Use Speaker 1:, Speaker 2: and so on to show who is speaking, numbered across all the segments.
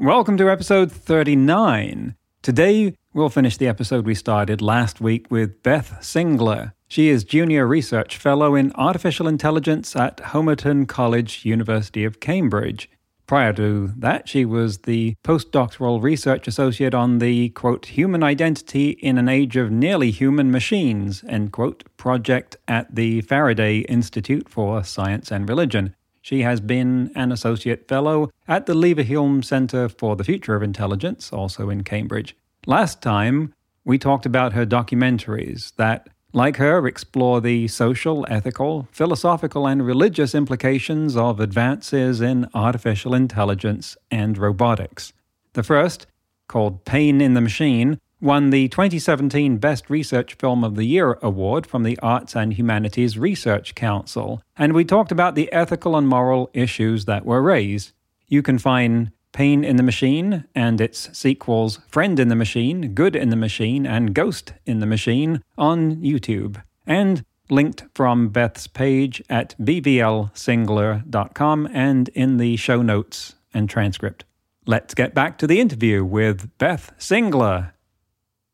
Speaker 1: Welcome to episode 39. Today, we'll finish the episode we started last week with Beth Singler. She is Junior Research Fellow in Artificial Intelligence at Homerton College, University of Cambridge. Prior to that, she was the postdoctoral research associate on the, quote, Human Identity in an Age of Nearly Human Machines, end quote, project at the Faraday Institute for Science and Religion. She has been an associate fellow at the Leverhulme Center for the Future of Intelligence, also in Cambridge. Last time, we talked about her documentaries that, like her, explore the social, ethical, philosophical, and religious implications of advances in artificial intelligence and robotics. The first, called Pain in the Machine, won the 2017 Best Research Film of the Year award from the Arts and Humanities Research Council, and we talked about the ethical and moral issues that were raised. You can find Pain in the Machine and its sequels Friend in the Machine, Good in the Machine, and Ghost in the Machine on YouTube, and linked from Beth's page at bvlsingler.com and in the show notes and transcript. Let's get back to the interview with Beth Singler.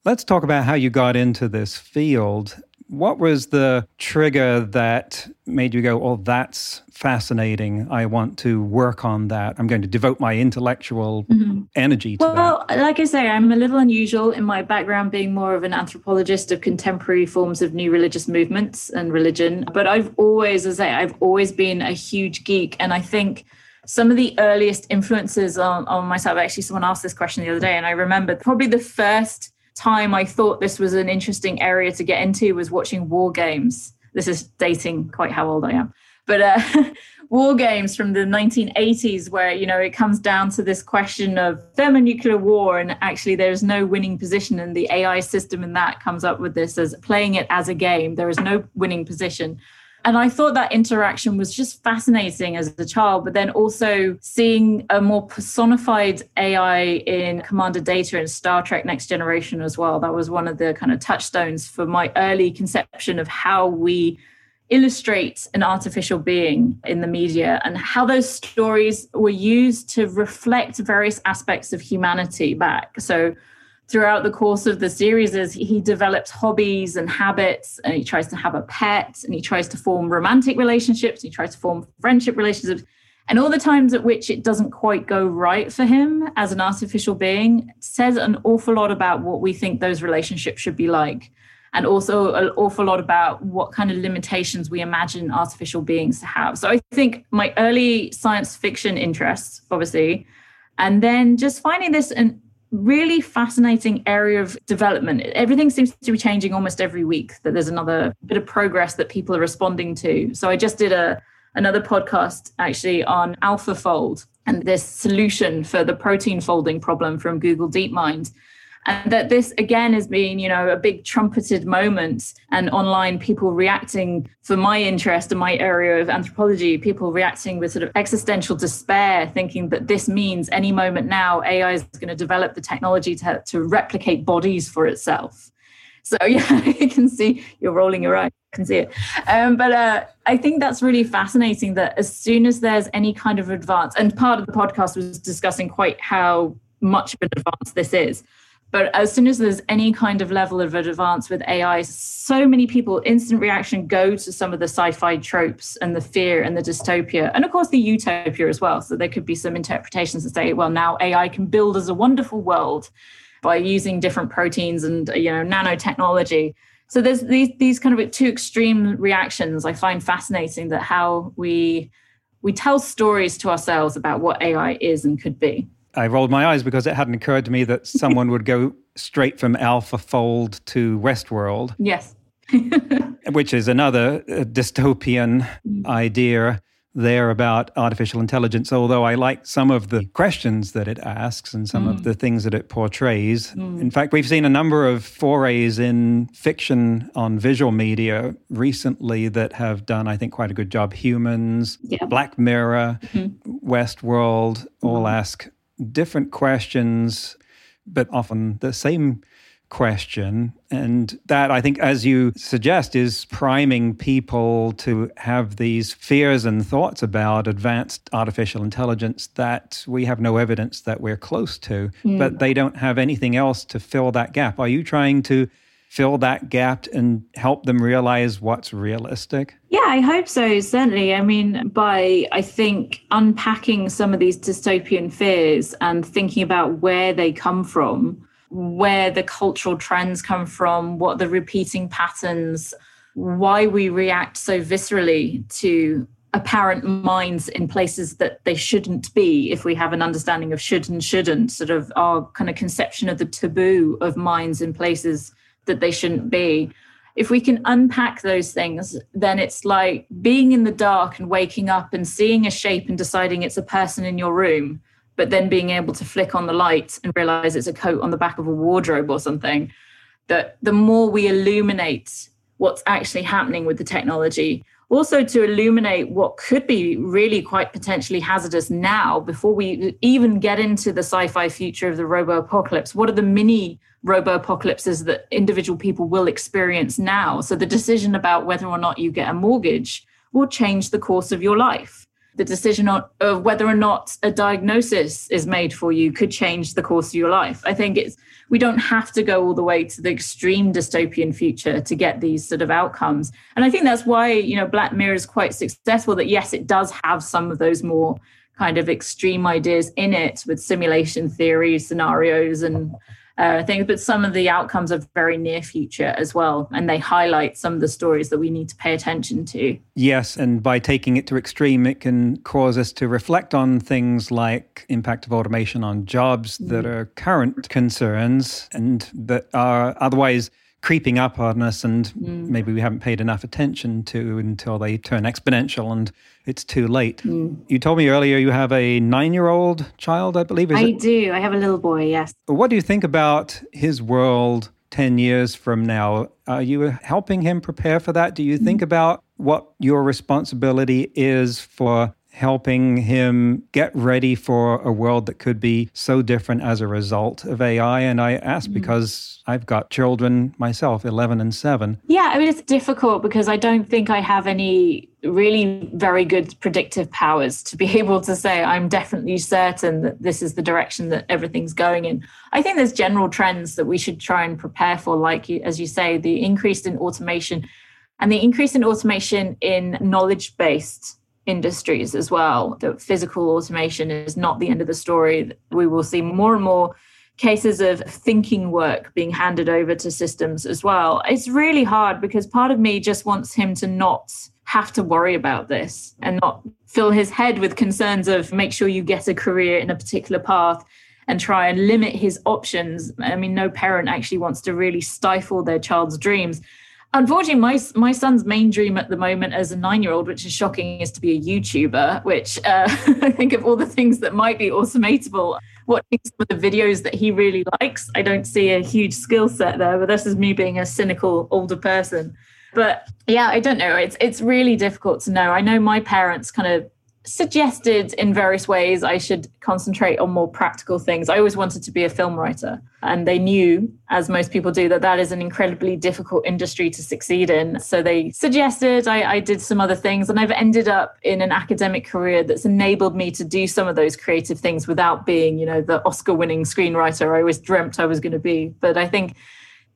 Speaker 1: Let's talk about how you got into this field. What was the trigger that made you go, Oh, that's fascinating. I want to work on that. I'm going to devote my intellectual mm-hmm. energy to
Speaker 2: well, that. Well, like I say, I'm a little unusual in my background being more of an anthropologist of contemporary forms of new religious movements and religion. But I've always, as I say, I've always been a huge geek. And I think some of the earliest influences on, on myself, actually, someone asked this question the other day, and I remember probably the first time I thought this was an interesting area to get into was watching war games. This is dating quite how old I am. But uh, war games from the 1980s, where you know it comes down to this question of thermonuclear war, and actually there is no winning position, and the AI system in that comes up with this as playing it as a game. There is no winning position. And I thought that interaction was just fascinating as a child, but then also seeing a more personified AI in Commander Data and Star Trek Next Generation as well. That was one of the kind of touchstones for my early conception of how we illustrate an artificial being in the media and how those stories were used to reflect various aspects of humanity back. So throughout the course of the series is he develops hobbies and habits and he tries to have a pet and he tries to form romantic relationships he tries to form friendship relationships and all the times at which it doesn't quite go right for him as an artificial being says an awful lot about what we think those relationships should be like and also an awful lot about what kind of limitations we imagine artificial beings to have. So i think my early science fiction interests obviously and then just finding this an really fascinating area of development. Everything seems to be changing almost every week, that there's another bit of progress that people are responding to. So I just did a another podcast actually on AlphaFold and this solution for the protein folding problem from Google DeepMind and that this again has been you know a big trumpeted moment and online people reacting for my interest in my area of anthropology people reacting with sort of existential despair thinking that this means any moment now ai is going to develop the technology to, to replicate bodies for itself. So yeah you can see you're rolling your eyes can see it. Um, but uh, i think that's really fascinating that as soon as there's any kind of advance and part of the podcast was discussing quite how much of an advance this is but as soon as there's any kind of level of advance with AI, so many people instant reaction go to some of the sci-fi tropes and the fear and the dystopia, and of course the utopia as well. So there could be some interpretations that say, well, now AI can build us a wonderful world by using different proteins and uh, you know nanotechnology. So there's these these kind of two extreme reactions. I find fascinating that how we we tell stories to ourselves about what AI is and could be.
Speaker 1: I rolled my eyes because it hadn't occurred to me that someone would go straight from AlphaFold to Westworld.
Speaker 2: Yes.
Speaker 1: which is another uh, dystopian mm. idea there about artificial intelligence, although I like some of the questions that it asks and some mm. of the things that it portrays. Mm. In fact, we've seen a number of forays in fiction on visual media recently that have done, I think, quite a good job. Humans, yeah. Black Mirror, mm-hmm. Westworld all mm. ask different questions, but often the same question. And that, I think, as you suggest, is priming people to have these fears and thoughts about advanced artificial intelligence that we have no evidence that we're close to, mm. but they don't have anything else to fill that gap. Are you trying to? Fill that gap and help them realize what's realistic?
Speaker 2: Yeah, I hope so, certainly. I mean, by I think unpacking some of these dystopian fears and thinking about where they come from, where the cultural trends come from, what the repeating patterns, why we react so viscerally to apparent minds in places that they shouldn't be if we have an understanding of should and shouldn't sort of our kind of conception of the taboo of minds in places that they shouldn't be. If we can unpack those things then it's like being in the dark and waking up and seeing a shape and deciding it's a person in your room but then being able to flick on the light and realize it's a coat on the back of a wardrobe or something, that the more we illuminate what's actually happening with the technology, also to illuminate what could be really quite potentially hazardous now before we even get into the sci-fi future of the robo apocalypse what are the mini robo apocalypses that individual people will experience now? So the decision about whether or not you get a mortgage will change the course of your life. The decision on, of whether or not a diagnosis is made for you could change the course of your life. I think it's we don't have to go all the way to the extreme dystopian future to get these sort of outcomes. And I think that's why, you know, Black Mirror is quite successful that yes, it does have some of those more kind of extreme ideas in it with simulation theory scenarios and uh, things, but some of the outcomes are very near future as well. And they highlight some of the stories that we need to pay attention to.
Speaker 1: Yes. And by taking it to extreme, it can cause us to reflect on things like impact of automation on jobs that mm. are current concerns and that are otherwise creeping up on us and mm. maybe we haven't paid enough attention to until they turn exponential and it's too late. Mm. You told me earlier you have a nine year old child, I believe.
Speaker 2: Is I it? do. I have a little boy, yes.
Speaker 1: What do you think about his world 10 years from now? Are you helping him prepare for that? Do you think mm. about what your responsibility is for helping him get ready for a world that could be so different as a result of AI. And I ask mm. because I've got children myself, 11 and 7.
Speaker 2: Yeah, I mean, it's difficult because I don't think I have any really very good predictive powers to be able to say, I'm definitely certain that this is the direction that everything's going in. I think there's general trends that we should try and prepare for, like, as you say, the increase in automation and the increase in automation in knowledge based industries as well. That physical automation is not the end of the story. We will see more and more cases of thinking work being handed over to systems as well. It's really hard because part of me just wants him to not have to worry about this and not fill his head with concerns of make sure you get a career in a particular path and try and limit his options. I mean, no parent actually wants to really stifle their child's dreams. Unfortunately, my my son's main dream at the moment as a nine year old, which is shocking, is to be a YouTuber. Which uh, I think of all the things that might be automatable. Watching some of the videos that he really likes, I don't see a huge skill set there. But this is me being a cynical older person. But yeah, I don't know. It's it's really difficult to know. I know my parents kind of suggested in various ways I should concentrate on more practical things. I always wanted to be a film writer, and they knew, as most people do, that that is an incredibly difficult industry to succeed in. So they suggested I, I did some other things, and I've ended up in an academic career that's enabled me to do some of those creative things without being, you know, the Oscar winning screenwriter I always dreamt I was going to be. But I think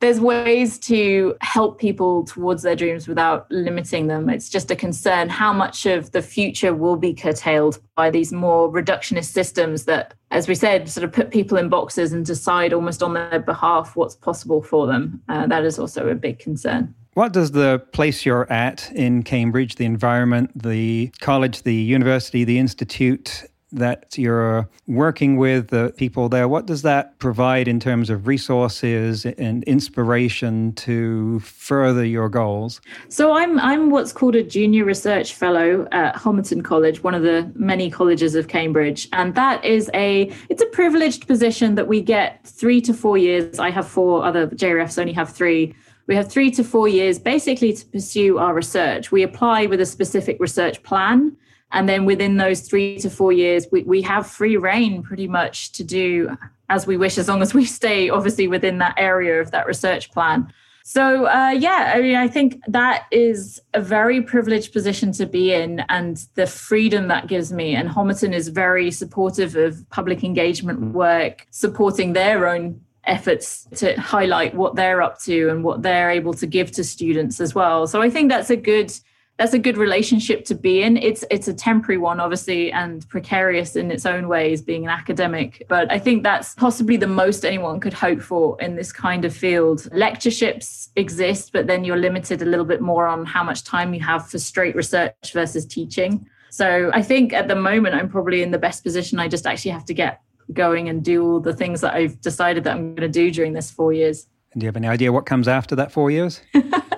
Speaker 2: there's ways to help people towards their dreams without limiting them. It's just a concern how much of the future will be curtailed by these more reductionist systems that, as we said, sort of put people in boxes and decide almost on their behalf what's possible for them. Uh, that is also a big concern.
Speaker 1: What does the place you're at in Cambridge, the environment, the college, the university, the institute, that you're working with the people there. What does that provide in terms of resources and inspiration to further your goals?
Speaker 2: So I'm I'm what's called a junior research fellow at Homerton College, one of the many colleges of Cambridge, and that is a it's a privileged position that we get three to four years. I have four, other JRFs only have three we have three to four years basically to pursue our research. We apply with a specific research plan. And then within those three to four years, we, we have free reign pretty much to do as we wish, as long as we stay obviously within that area of that research plan. So, uh, yeah, I mean, I think that is a very privileged position to be in, and the freedom that gives me. And Homerton is very supportive of public engagement work, supporting their own efforts to highlight what they're up to and what they're able to give to students as well. So I think that's a good that's a good relationship to be in. It's it's a temporary one, obviously, and precarious in its own ways, being an academic. But I think that's possibly the most anyone could hope for in this kind of field. Lectureships exist, but then you're limited a little bit more on how much time you have for straight research versus teaching. So I think at the moment I'm probably in the best position. I just actually have to get going and do all the things that I've decided that I'm going to do during this four years.
Speaker 1: And do you have any idea what comes after that four years?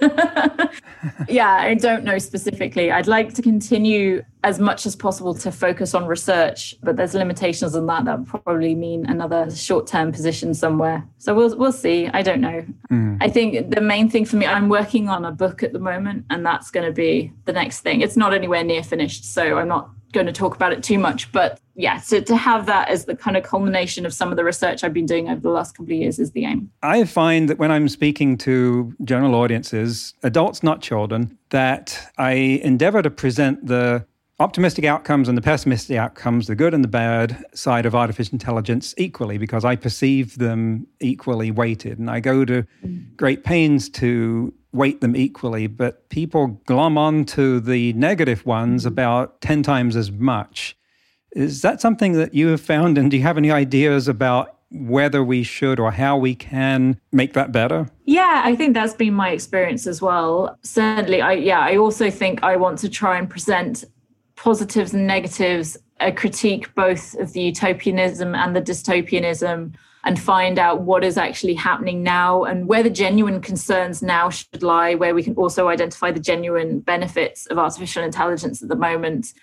Speaker 2: yeah, I don't know specifically. I'd like to continue as much as possible to focus on research, but there's limitations on that that probably mean another short-term position somewhere. So we'll we'll see. I don't know. Mm. I think the main thing for me, I'm working on a book at the moment, and that's going to be the next thing. It's not anywhere near finished, so I'm not going to talk about it too much, but yeah, so to have that as the kind of culmination of some of the research I've been doing over the last couple of years is the aim.
Speaker 1: I find that when I'm speaking to general audiences, adults, not children, that I endeavor to present the optimistic outcomes and the pessimistic outcomes, the good and the bad side of artificial intelligence equally because I perceive them equally weighted. And I go to mm. great pains to weight them equally, but people glom onto the negative ones mm-hmm. about 10 times as much. Is that something that you have found? And do you have any ideas about whether we should or how we can make that better?
Speaker 2: Yeah, I think that's been my experience as well. Certainly, I yeah, I also think I want to try and present positives and negatives, a critique both of the utopianism and the dystopianism and find out what is actually happening now and where the genuine concerns now should lie, where we can also identify the genuine benefits of artificial intelligence at the moment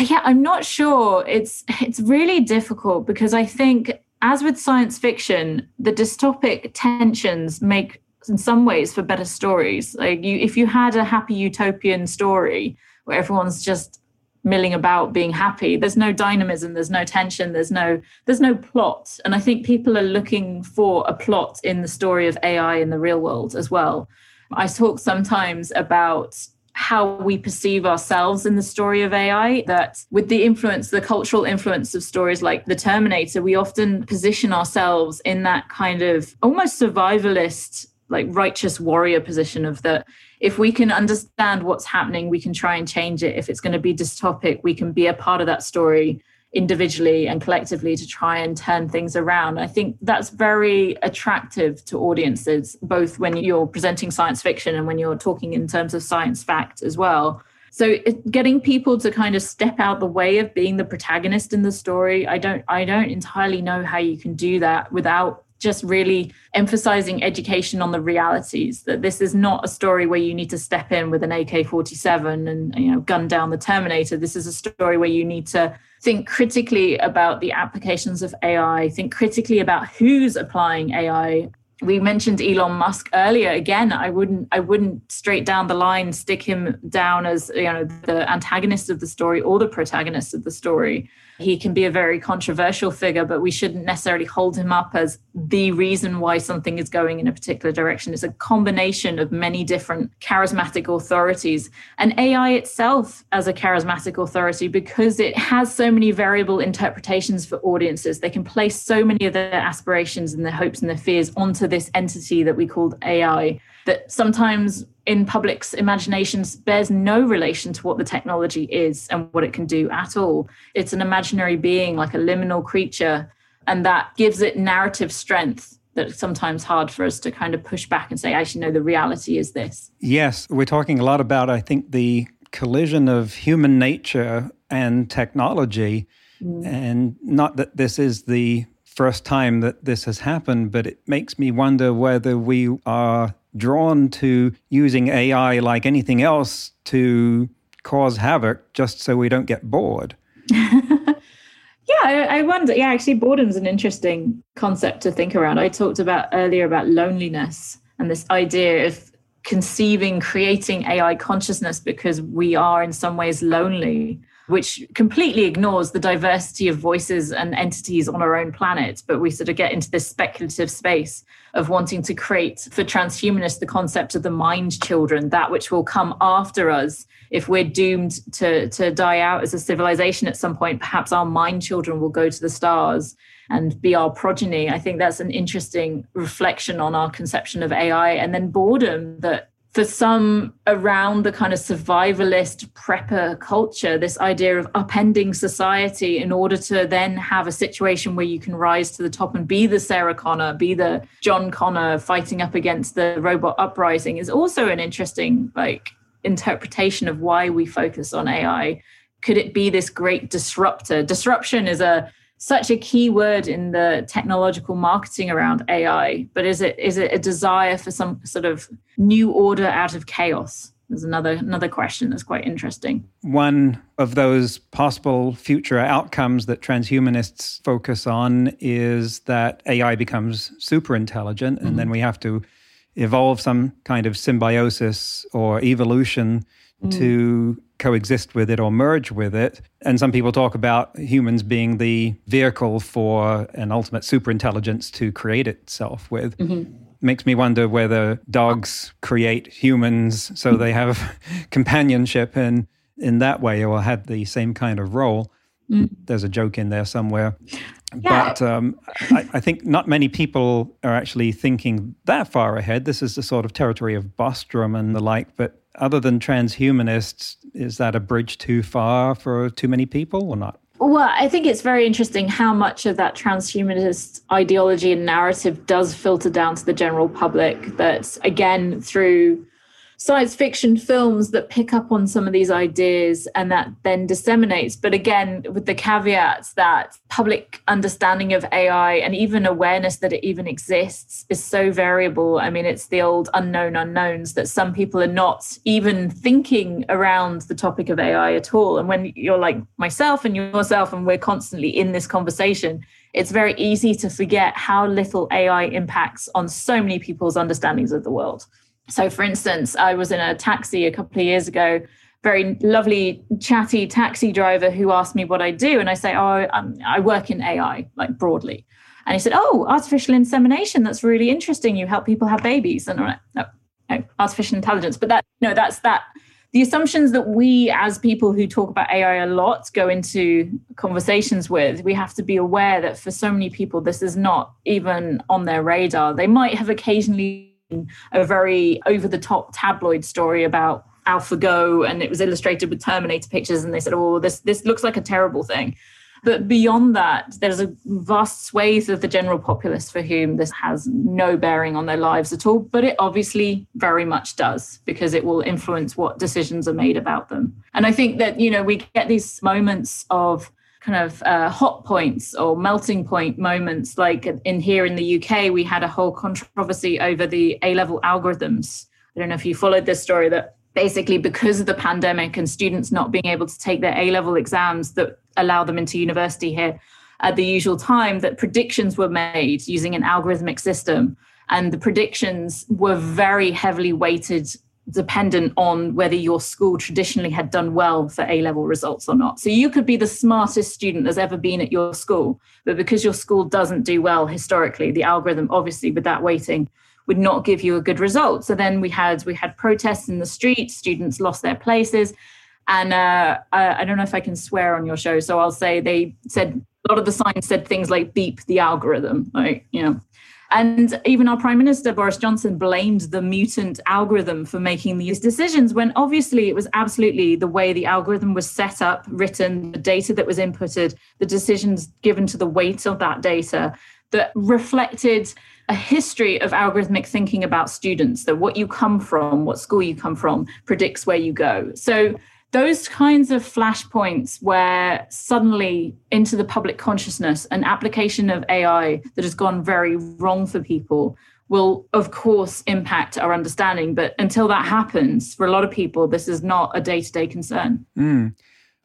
Speaker 2: yeah, I'm not sure. It's it's really difficult because I think as with science fiction, the dystopic tensions make in some ways for better stories. Like you if you had a happy utopian story where everyone's just milling about being happy, there's no dynamism, there's no tension, there's no there's no plot. And I think people are looking for a plot in the story of AI in the real world as well. I talk sometimes about how we perceive ourselves in the story of AI. That with the influence, the cultural influence of stories like The Terminator, we often position ourselves in that kind of almost survivalist, like righteous warrior position of that if we can understand what's happening, we can try and change it. If it's going to be dystopic, we can be a part of that story individually and collectively to try and turn things around. I think that's very attractive to audiences, both when you're presenting science fiction and when you're talking in terms of science fact as well. So getting people to kind of step out the way of being the protagonist in the story, I don't I don't entirely know how you can do that without just really emphasizing education on the realities that this is not a story where you need to step in with an AK47 and you know gun down the terminator this is a story where you need to think critically about the applications of AI, think critically about who's applying AI. We mentioned Elon Musk earlier. Again, I wouldn't I wouldn't straight down the line stick him down as you know the antagonist of the story or the protagonist of the story. He can be a very controversial figure, but we shouldn't necessarily hold him up as the reason why something is going in a particular direction. It's a combination of many different charismatic authorities. And AI itself, as a charismatic authority, because it has so many variable interpretations for audiences, they can place so many of their aspirations and their hopes and their fears onto this entity that we called AI that sometimes in public's imaginations bears no relation to what the technology is and what it can do at all. It's an imaginary being, like a liminal creature, and that gives it narrative strength that's sometimes hard for us to kind of push back and say, actually, no, the reality is this.
Speaker 1: Yes, we're talking a lot about, I think, the collision of human nature and technology. Mm. And not that this is the first time that this has happened, but it makes me wonder whether we are drawn to using AI like anything else to cause havoc just so we don't get bored.
Speaker 2: Yeah, I, I wonder. Yeah, actually, boredom's an interesting concept to think around. I talked about earlier about loneliness and this idea of conceiving, creating AI consciousness because we are in some ways lonely, which completely ignores the diversity of voices and entities on our own planet. But we sort of get into this speculative space of wanting to create for transhumanists the concept of the mind children, that which will come after us if we're doomed to, to die out as a civilization at some point, perhaps our mind children will go to the stars and be our progeny. I think that's an interesting reflection on our conception of AI. And then boredom that for some around the kind of survivalist prepper culture, this idea of upending society in order to then have a situation where you can rise to the top and be the Sarah Connor, be the John Connor fighting up against the robot uprising is also an interesting like interpretation of why we focus on AI. Could it be this great disruptor? Disruption is a such a key word in the technological marketing around AI, but is it is it a desire for some sort of new order out of chaos? There's another another question that's quite interesting.
Speaker 1: One of those possible future outcomes that transhumanists focus on is that AI becomes super intelligent, and mm-hmm. then we have to evolve some kind of symbiosis or evolution mm. to coexist with it or merge with it. And some people talk about humans being the vehicle for an ultimate superintelligence to create itself with. Mm-hmm. Makes me wonder whether dogs create humans so they have companionship and in that way or had the same kind of role. Mm. There's a joke in there somewhere. Yeah. But um, I, I, think not many people are actually thinking that far ahead. This is the sort of territory of Bostrom and the like. But other than transhumanists, is that a bridge too far for too many people or not?
Speaker 2: Well, I think it's very interesting how much of that transhumanist ideology and narrative does filter down to the general public. That, again, through science fiction films that pick up on some of these ideas and that then disseminates. But again, with the caveats that public understanding of AI and even awareness that it even exists is so variable. I mean, it's the old unknown unknowns that some people are not even thinking around the topic of AI at all. And when you're like myself and yourself, and we're constantly in this conversation, it's very easy to forget how little AI impacts on so many people's understandings of the world. So, for instance, I was in a taxi a couple of years ago, very lovely, chatty taxi driver who asked me what I do. And I say, Oh, I'm, i work in AI, like broadly. And he said, Oh, artificial insemination. That's really interesting. You help people have babies. And I'm like, No, no, artificial intelligence. But that, no, that's that. The assumptions that we, as people who talk about AI a lot, go into conversations with, we have to be aware that for so many people, this is not even on their radar. They might have occasionally a very over the top tabloid story about AlphaGo and it was illustrated with Terminator pictures and they said, oh, this this looks like a terrible thing. But beyond that, there's a vast swathe of the general populace for whom this has no bearing on their lives at all. But it obviously very much does because it will influence what decisions are made about them. And I think that, you know, we get these moments of kind of uh, hot points or melting point moments. Like in here in the UK, we had a whole controversy over the A level algorithms. I don't know if you followed this story that basically because of the pandemic and students not being able to take their A level exams that allow them into university here at the usual time, that predictions were made using an algorithmic system. And the predictions were very heavily weighted dependent on whether your school traditionally had done well for A level results or not. So you could be the smartest student there's ever been at your school, but because your school doesn't do well historically, the algorithm, obviously, with that weighting, would not give you a good result. So then we had we had protests in the streets, students lost their places. And uh, I, I don't know if I can swear on your show, so I'll say they said a lot of the signs said things like "beep the algorithm," like you know, and even our Prime Minister, Boris Johnson, blamed the mutant algorithm for making these decisions when obviously it was absolutely the way the algorithm was set up, written, the data that was inputted, the decisions given to the weight of that data that reflected a history of algorithmic thinking about students that what you come from, what school you come from, predicts where you go. So those kinds of flashpoints where suddenly into the public consciousness an application of AI that has gone very wrong for people will of course impact our understanding but until that happens for a lot of people this is not a day-to-day concern
Speaker 1: mm.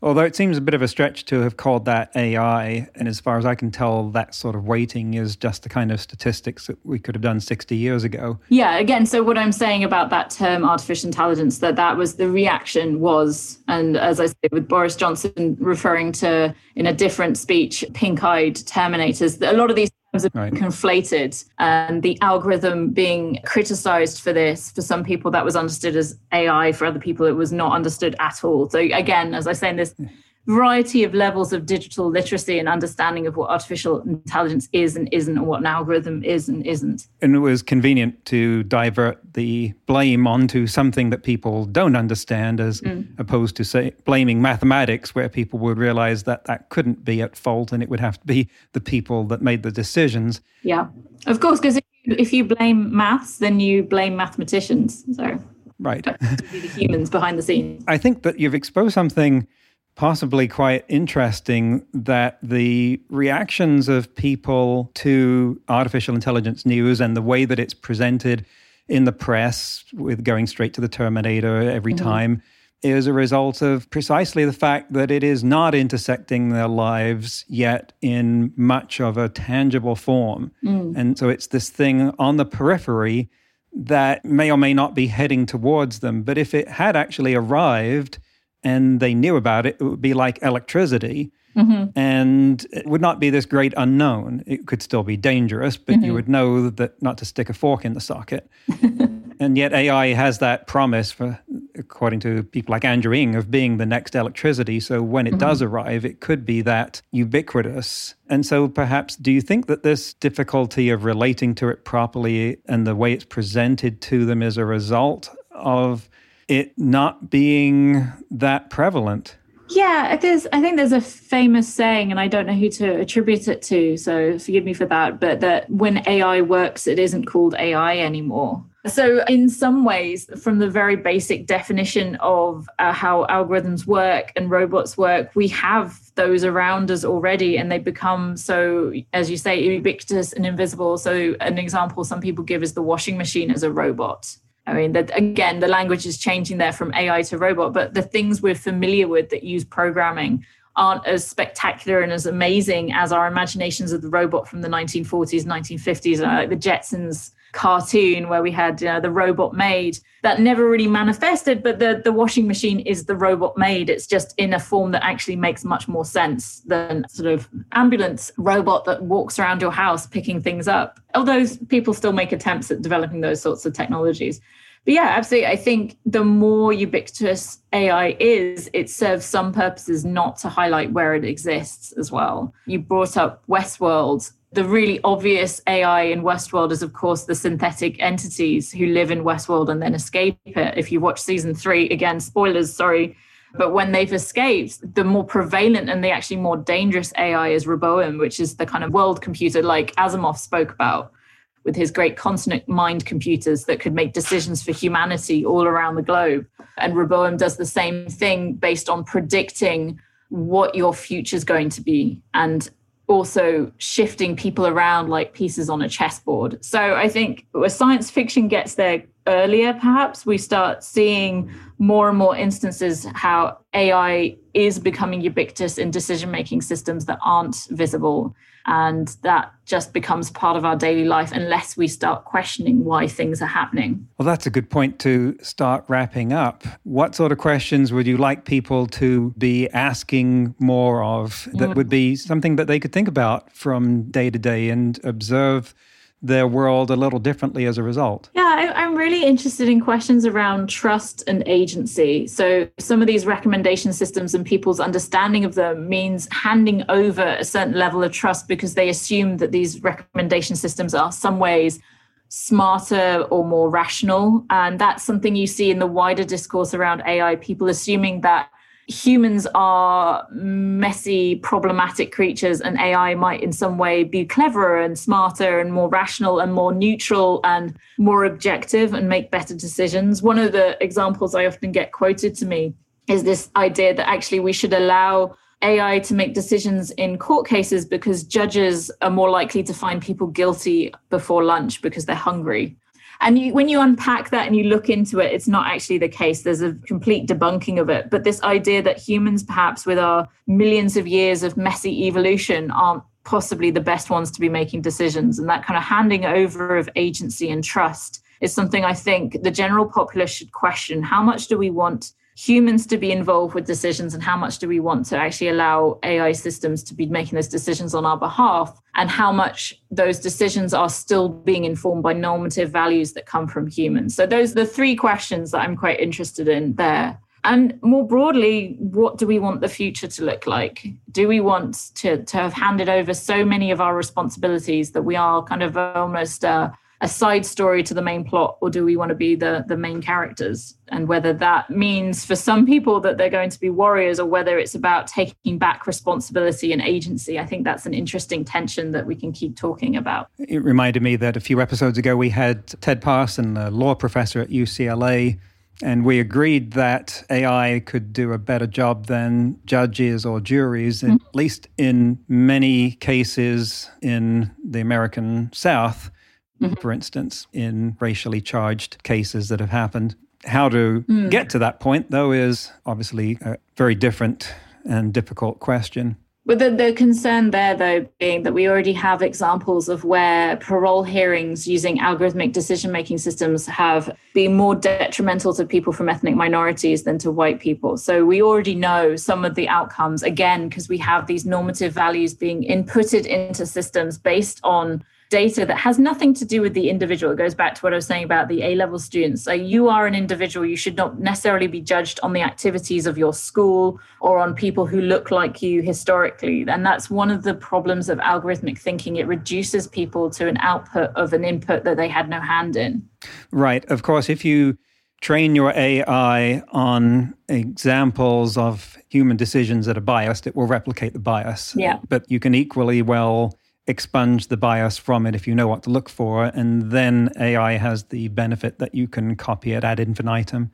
Speaker 1: Although it seems a bit of a stretch to have called that AI, and as far as I can tell, that sort of weighting is just the kind of statistics that we could have done 60 years ago.
Speaker 2: Yeah, again, so what I'm saying about that term artificial intelligence, that that was the reaction was, and as I said with Boris Johnson referring to in a different speech, pink eyed terminators, a lot of these have right. conflated and the algorithm being criticized for this for some people that was understood as ai for other people it was not understood at all so again as i say in this variety of levels of digital literacy and understanding of what artificial intelligence is and isn't, and what an algorithm is and isn't.
Speaker 1: And it was convenient to divert the blame onto something that people don't understand, as mm. opposed to say blaming mathematics, where people would realize that that couldn't be at fault and it would have to be the people that made the decisions.
Speaker 2: Yeah, of course, because if, if you blame maths, then you blame mathematicians. So
Speaker 1: right,
Speaker 2: the humans behind the scenes.
Speaker 1: I think that you've exposed something possibly quite interesting that the reactions of people to artificial intelligence news and the way that it's presented in the press with going straight to the Terminator every mm-hmm. time is a result of precisely the fact that it is not intersecting their lives yet in much of a tangible form. Mm. And so it's this thing on the periphery that may or may not be heading towards them. But if it had actually arrived, and they knew about it, it would be like electricity. Mm-hmm. And it would not be this great unknown. It could still be dangerous, but mm-hmm. you would know that not to stick a fork in the socket. and yet AI has that promise for according to people like Andrew Ng of being the next electricity. So when it mm-hmm. does arrive, it could be that ubiquitous. And so perhaps do you think that this difficulty of relating to it properly and the way it's presented to them is a result of it not being that prevalent.
Speaker 2: Yeah, there's. I think there's a famous saying, and I don't know who to attribute it to, so forgive me for that. But that when AI works, it isn't called AI anymore. So, in some ways, from the very basic definition of uh, how algorithms work and robots work, we have those around us already, and they become so, as you say, ubiquitous and invisible. So, an example some people give is the washing machine as a robot. I mean, that again, the language is changing there from AI to robot, but the things we're familiar with that use programming aren't as spectacular and as amazing as our imaginations of the robot from the 1940s, 1950s, like the Jetsons cartoon where we had you know, the robot maid that never really manifested but the, the washing machine is the robot maid. It's just in a form that actually makes much more sense than sort of ambulance robot that walks around your house picking things up. Although people still make attempts at developing those sorts of technologies but yeah, absolutely. I think the more ubiquitous AI is, it serves some purposes not to highlight where it exists as well. You brought up Westworld the really obvious AI in Westworld is, of course, the synthetic entities who live in Westworld and then escape it. If you watch season three, again, spoilers, sorry. But when they've escaped, the more prevalent and the actually more dangerous AI is Rehoboam, which is the kind of world computer like Asimov spoke about with his great consonant mind computers that could make decisions for humanity all around the globe. And Rehoboam does the same thing based on predicting what your future is going to be and also shifting people around like pieces on a chessboard. So I think where science fiction gets there earlier, perhaps we start seeing more and more instances how AI is becoming ubiquitous in decision making systems that aren't visible and that just becomes part of our daily life unless we start questioning why things are happening.
Speaker 1: Well, that's a good point to start wrapping up. What sort of questions would you like people to be asking more of that would be something that they could think about from day to day and observe? Their world a little differently as a result?
Speaker 2: Yeah, I, am really interested in questions around trust and agency. So, some of these recommendation systems and people's understanding of them means handing over a certain level of trust because they assume that these recommendation systems are some ways smarter or more rational. And that's something you see in the wider discourse around AI, people assuming that humans are messy, problematic creatures, and AI might in some way be cleverer and smarter and more rational and more neutral and more objective and make better decisions. One of the examples I often get quoted to me is this idea that actually we should allow AI to make decisions in court cases because judges are more likely to find people guilty before lunch because they're hungry. And you, when you unpack that and you look into it, it's not actually the case. There's a complete debunking of it. But this idea that humans, perhaps with our millions of years of messy evolution, aren't possibly the best ones to be making decisions. And that kind of handing over of agency and trust is something I think the general populace should question. How much do we want humans to be involved with decisions and how much do we want to actually allow AI systems to be making those decisions on our behalf and how much those decisions are still being informed by normative values that come from humans. So those are the three questions that I'm quite interested in there. And more broadly, what do we want the future to look like? Do we want to, to have handed over so many of our responsibilities that we are kind of almost uh, a side story to the main plot or do we want to be the the main characters? And whether that means for some people that they're going to be warriors or whether it's about taking back responsibility and agency i think that's an interesting tension that we can keep talking about.
Speaker 1: It reminded me that a few episodes ago we had ted parson a law professor at ucla and we agreed that AI could do a better job than judges or juries, mm-hmm. at least in many cases in the American South mm-hmm. for instance, in racially charged cases that have happened. How to mm. get to that point, though, is obviously a very different and difficult question.
Speaker 2: But the, the concern there, though, being that we already have examples of where parole hearings using algorithmic decision making systems have been more detrimental to people from ethnic minorities than to white people. So we already know some of the outcomes, again, because we have these normative values being inputted into systems based on data that has nothing to do with the individual. It goes back to what I was saying about the A level students. So you are an individual. You should not necessarily be judged on the activities of your school or on people who look like you historically. And that's one of the problems of algorithmic thinking. It reduces people to an output of an input that they had no hand in.
Speaker 1: Right. Of course, if you train your AI on examples of human decisions that are biased, it will replicate the bias.
Speaker 2: Yeah.
Speaker 1: But you can equally well expunge the bias from it if you know what to look for. And then AI has the benefit that you can copy it ad infinitum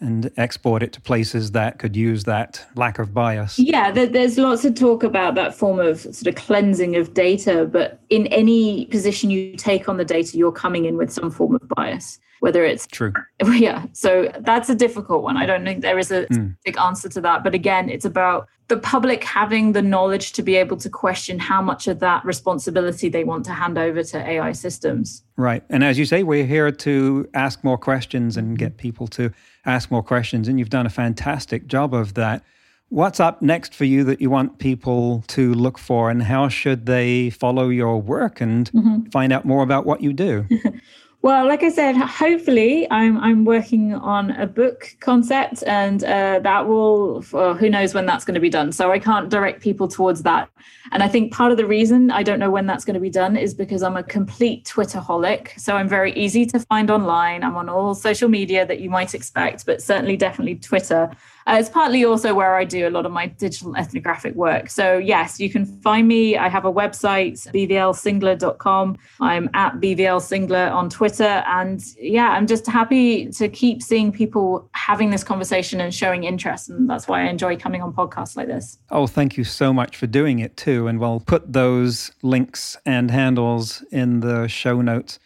Speaker 1: and export it to places that could use that lack of bias.
Speaker 2: Yeah, there's lots of talk about that form of sort of cleansing of data, but in any position you take on the data, you're coming in with some form of bias whether it's
Speaker 1: true.
Speaker 2: Yeah. So that's a difficult one. I don't think there is a mm. big answer to that. But again, it's about the public having the knowledge to be able to question how much of that responsibility they want to hand over to AI systems.
Speaker 1: Right. And as you say, we're here to ask more questions and get people to ask more questions. And you've done a fantastic job of that. What's up next for you that you want people to look for, and how should they follow your work and mm-hmm. find out more about what you do?
Speaker 2: Well, like I said, hopefully I'm I'm working on a book concept, and uh, that will well, who knows when that's going to be done. So I can't direct people towards that. And I think part of the reason I don't know when that's going to be done is because I'm a complete Twitterholic. So I'm very easy to find online. I'm on all social media that you might expect, but certainly definitely Twitter. Uh, it's partly also where I do a lot of my digital ethnographic work. So, yes, you can find me. I have a website, bvlsingler.com. I'm at bvlsingler on Twitter. And yeah, I'm just happy to keep seeing people having this conversation and showing interest. And that's why I enjoy coming on podcasts like this.
Speaker 1: Oh, thank you so much for doing it too. And we'll put those links and handles in the show notes.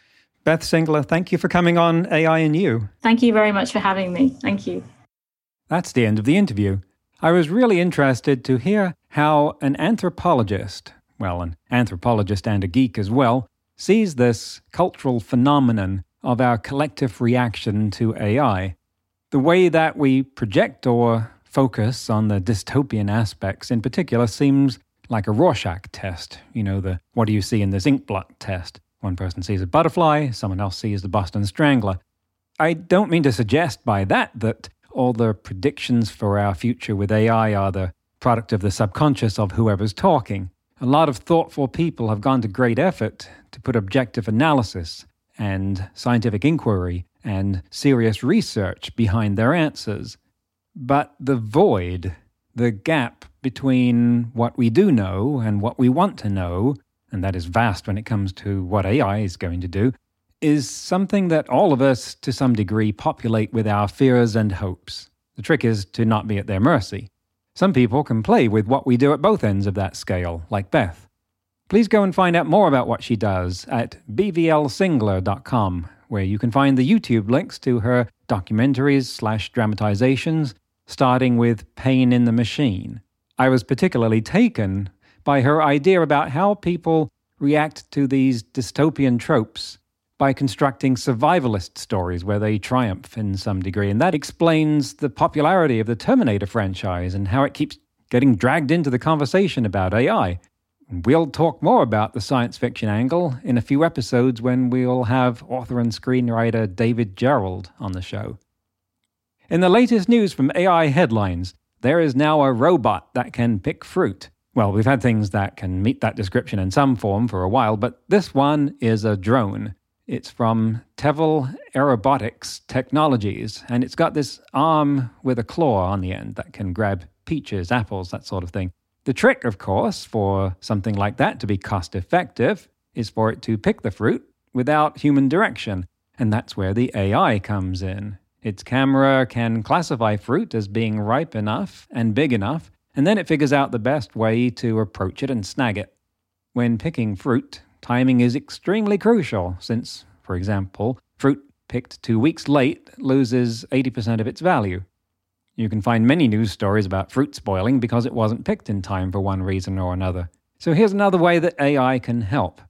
Speaker 1: Beth Singler, thank you for coming on AI and You.
Speaker 2: Thank you very much for having me. Thank you.
Speaker 1: That's the end of the interview. I was really interested to hear how an anthropologist, well, an anthropologist and a geek as well, sees this cultural phenomenon of our collective reaction to AI. The way that we project or focus on the dystopian aspects in particular seems like a Rorschach test. You know, the what do you see in this ink blot test? One person sees a butterfly, someone else sees the Boston Strangler. I don't mean to suggest by that that all the predictions for our future with AI are the product of the subconscious of whoever's talking. A lot of thoughtful people have gone to great effort to put objective analysis and scientific inquiry and serious research behind their answers. But the void, the gap between what we do know and what we want to know, and that is vast when it comes to what AI is going to do, is something that all of us, to some degree, populate with our fears and hopes. The trick is to not be at their mercy. Some people can play with what we do at both ends of that scale, like Beth. Please go and find out more about what she does at bvlsingler.com, where you can find the YouTube links to her documentaries slash dramatizations, starting with Pain in the Machine. I was particularly taken by her idea about how people react to these dystopian tropes by constructing survivalist stories where they triumph in some degree. And that explains the popularity of the Terminator franchise and how it keeps getting dragged into the conversation about AI. We'll talk more about the science fiction angle in a few episodes when we'll have author and screenwriter David Gerrold on the show. In the latest news from AI headlines, there is now a robot that can pick fruit. Well, we've had things that can meet that description in some form for a while, but this one is a drone. It's from Tevel Aerobotics Technologies, and it's got this arm with a claw on the end that can grab peaches, apples, that sort of thing. The trick, of course, for something like that to be cost effective is for it to pick the fruit without human direction, and that's where the AI comes in. Its camera can classify fruit as being ripe enough and big enough and then it figures out the best way to approach it and snag it. When picking fruit, timing is extremely crucial, since, for example, fruit picked two weeks late loses 80% of its value. You can find many news stories about fruit spoiling because it wasn't picked in time for one reason or another. So here's another way that AI can help.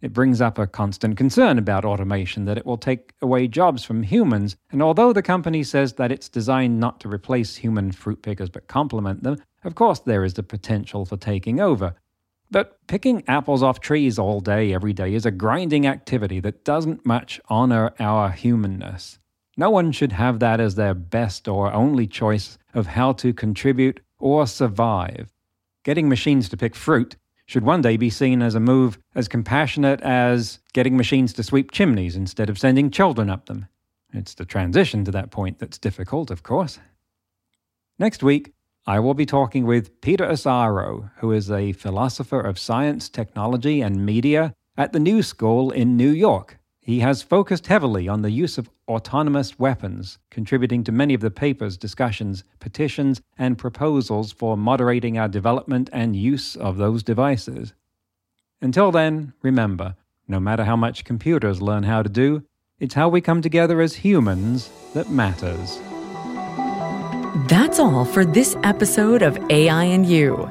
Speaker 1: It brings up a constant concern about automation that it will take away jobs from humans, and although the company says that it's designed not to replace human fruit pickers but complement them, of course there is the potential for taking over. But picking apples off trees all day, every day, is a grinding activity that doesn't much honor our humanness. No one should have that as their best or only choice of how to contribute or survive. Getting machines to pick fruit should one day be seen as a move as compassionate as getting machines to sweep chimneys instead of sending children up them. It's the transition to that point that's difficult, of course. Next week, I will be talking with Peter Asaro, who is a philosopher of science, technology, and media at the New School in New York. He has focused heavily on the use of autonomous weapons, contributing to many of the papers, discussions, petitions, and proposals for moderating our development and use of those devices. Until then, remember no matter how much computers learn how to do, it's how we come together as humans that matters.
Speaker 3: That's all for this episode of AI and You.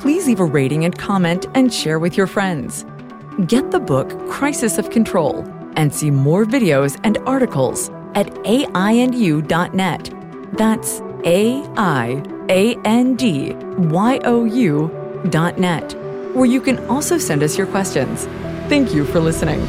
Speaker 3: Please leave a rating and comment and share with your friends. Get the book Crisis of Control and see more videos and articles at aiandyou.net. That's A I A N D Y O U dot net, where you can also send us your questions. Thank you for listening.